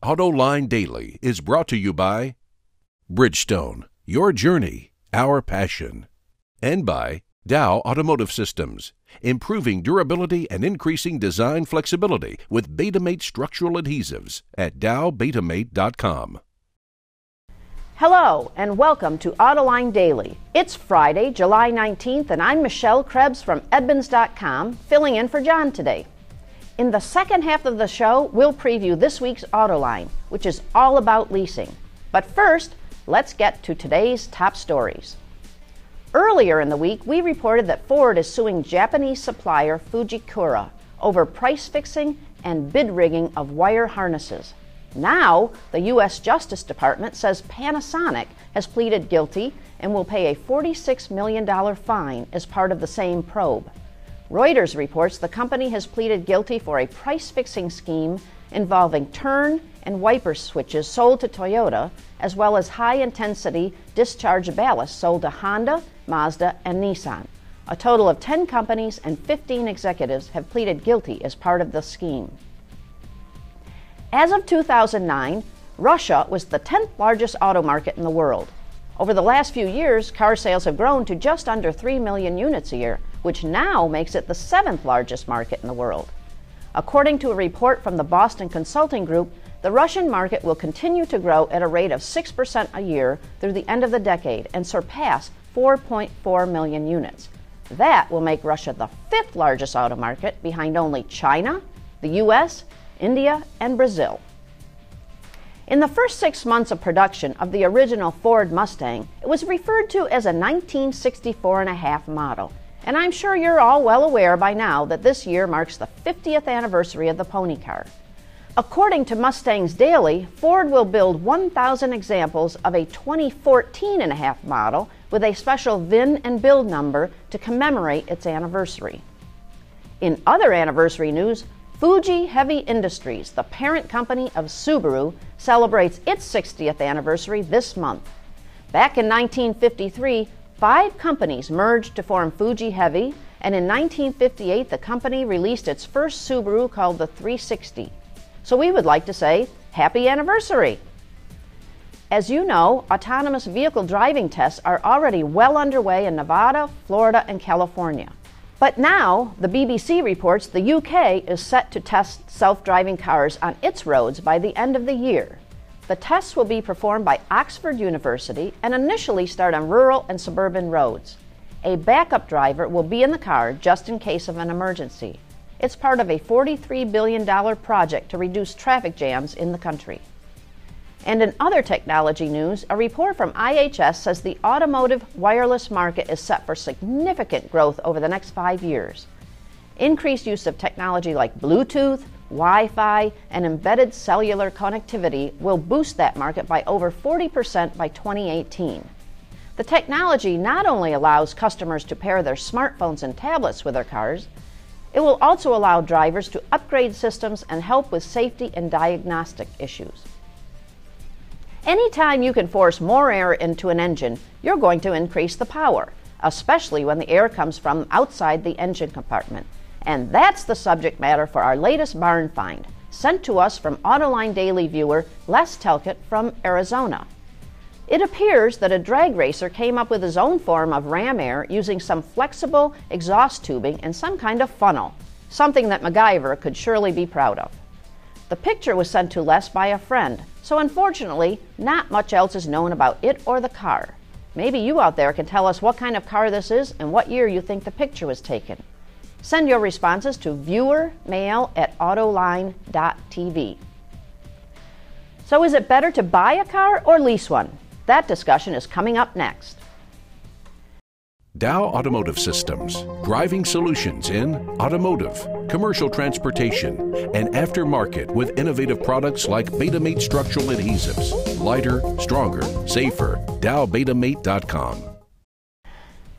AutoLine Daily is brought to you by Bridgestone, your journey, our passion, and by Dow Automotive Systems, improving durability and increasing design flexibility with Betamate structural adhesives at dowbetamate.com. Hello, and welcome to Autoline Daily. It's Friday, July 19th, and I'm Michelle Krebs from Edmunds.com, filling in for John today. In the second half of the show, we'll preview this week's Autoline, which is all about leasing. But first, let's get to today's top stories. Earlier in the week, we reported that Ford is suing Japanese supplier Fujikura over price fixing and bid rigging of wire harnesses. Now, the U.S. Justice Department says Panasonic has pleaded guilty and will pay a $46 million fine as part of the same probe. Reuters reports the company has pleaded guilty for a price fixing scheme involving turn and wiper switches sold to Toyota, as well as high intensity discharge ballast sold to Honda, Mazda, and Nissan. A total of 10 companies and 15 executives have pleaded guilty as part of the scheme. As of 2009, Russia was the 10th largest auto market in the world. Over the last few years, car sales have grown to just under 3 million units a year, which now makes it the seventh largest market in the world. According to a report from the Boston Consulting Group, the Russian market will continue to grow at a rate of 6% a year through the end of the decade and surpass 4.4 million units. That will make Russia the fifth largest auto market behind only China, the US, India, and Brazil. In the first six months of production of the original Ford Mustang, it was referred to as a 1964 and a half model and I'm sure you're all well aware by now that this year marks the 50th anniversary of the pony car. According to Mustangs Daily, Ford will build 1,000 examples of a 2014 and a half model with a special VIN and build number to commemorate its anniversary. In other anniversary news, Fuji Heavy Industries, the parent company of Subaru, celebrates its 60th anniversary this month. Back in 1953, Five companies merged to form Fuji Heavy, and in 1958 the company released its first Subaru called the 360. So we would like to say, Happy Anniversary! As you know, autonomous vehicle driving tests are already well underway in Nevada, Florida, and California. But now, the BBC reports the UK is set to test self driving cars on its roads by the end of the year. The tests will be performed by Oxford University and initially start on rural and suburban roads. A backup driver will be in the car just in case of an emergency. It's part of a $43 billion project to reduce traffic jams in the country. And in other technology news, a report from IHS says the automotive wireless market is set for significant growth over the next five years. Increased use of technology like Bluetooth, Wi Fi, and embedded cellular connectivity will boost that market by over 40% by 2018. The technology not only allows customers to pair their smartphones and tablets with their cars, it will also allow drivers to upgrade systems and help with safety and diagnostic issues. Anytime you can force more air into an engine, you're going to increase the power, especially when the air comes from outside the engine compartment. And that's the subject matter for our latest barn find, sent to us from Autoline Daily viewer Les Telkett from Arizona. It appears that a drag racer came up with his own form of ram air using some flexible exhaust tubing and some kind of funnel, something that MacGyver could surely be proud of. The picture was sent to Les by a friend, so unfortunately, not much else is known about it or the car. Maybe you out there can tell us what kind of car this is and what year you think the picture was taken. Send your responses to viewermail at autoline.tv. So, is it better to buy a car or lease one? That discussion is coming up next. Dow Automotive Systems, driving solutions in automotive, commercial transportation, and aftermarket with innovative products like Betamate structural adhesives. Lighter, stronger, safer. DowBetamate.com.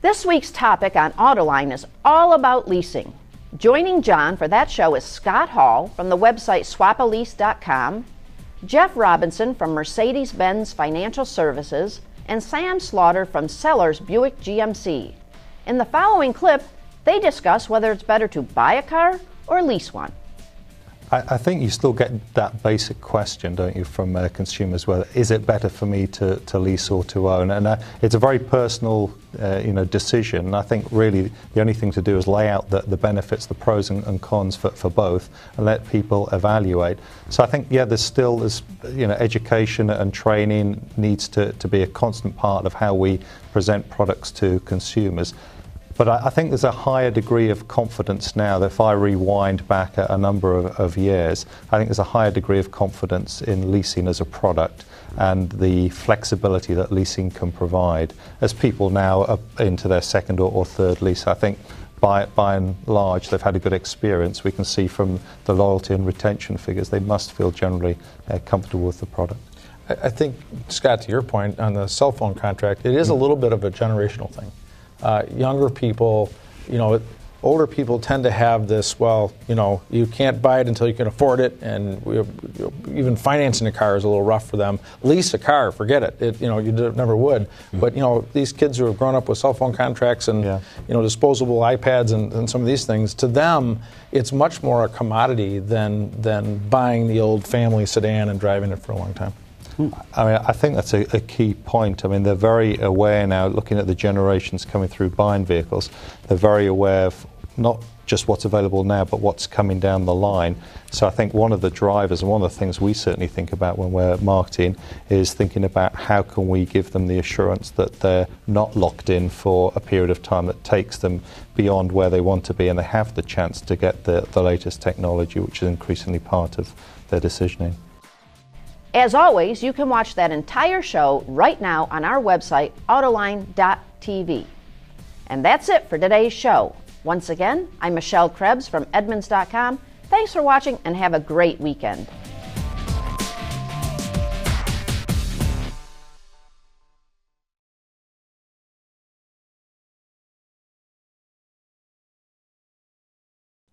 This week's topic on Autoline is all about leasing. Joining John for that show is Scott Hall from the website swapalease.com, Jeff Robinson from Mercedes Benz Financial Services, and Sam Slaughter from Sellers Buick GMC. In the following clip, they discuss whether it's better to buy a car or lease one. I, I, think you still get that basic question, don't you, from uh, consumers? Whether is it better for me to, to lease or to own? And uh, it's a very personal, uh, you know, decision. And I think really the only thing to do is lay out the, the benefits, the pros and, and, cons for, for both, and let people evaluate. So I think yeah, there's still there's you know education and training needs to, to be a constant part of how we present products to consumers. But I, I, think there's a higher degree of confidence now that if I rewind back a, a number of, of, years, I think there's a higher degree of confidence in leasing as a product and the flexibility that leasing can provide. As people now are into their second or, or third lease, I think by, by and large, they've had a good experience. We can see from the loyalty and retention figures, they must feel generally uh, comfortable with the product. I think, Scott, to your point on the cell phone contract, it is a little bit of a generational thing uh, younger people, you know, older people tend to have this. Well, you know, you can't buy it until you can afford it, and we, even financing a car is a little rough for them. Lease a car, forget it. it you know, you never would. Mm-hmm. But you know, these kids who have grown up with cell phone contracts and yeah. you know disposable iPads and, and some of these things, to them, it's much more a commodity than than buying the old family sedan and driving it for a long time. I mean, I think that's a, a, key point. I mean, they're very aware now, looking at the generations coming through buying vehicles, they're very aware of not just what's available now, but what's coming down the line. So I think one of the drivers and one of the things we certainly think about when we're marketing is thinking about how can we give them the assurance that they're not locked in for a period of time that takes them beyond where they want to be and they have the chance to get the, the latest technology, which is increasingly part of their decisioning. As always, you can watch that entire show right now on our website, autoline.tv. And that's it for today's show. Once again, I'm Michelle Krebs from Edmunds.com. Thanks for watching and have a great weekend.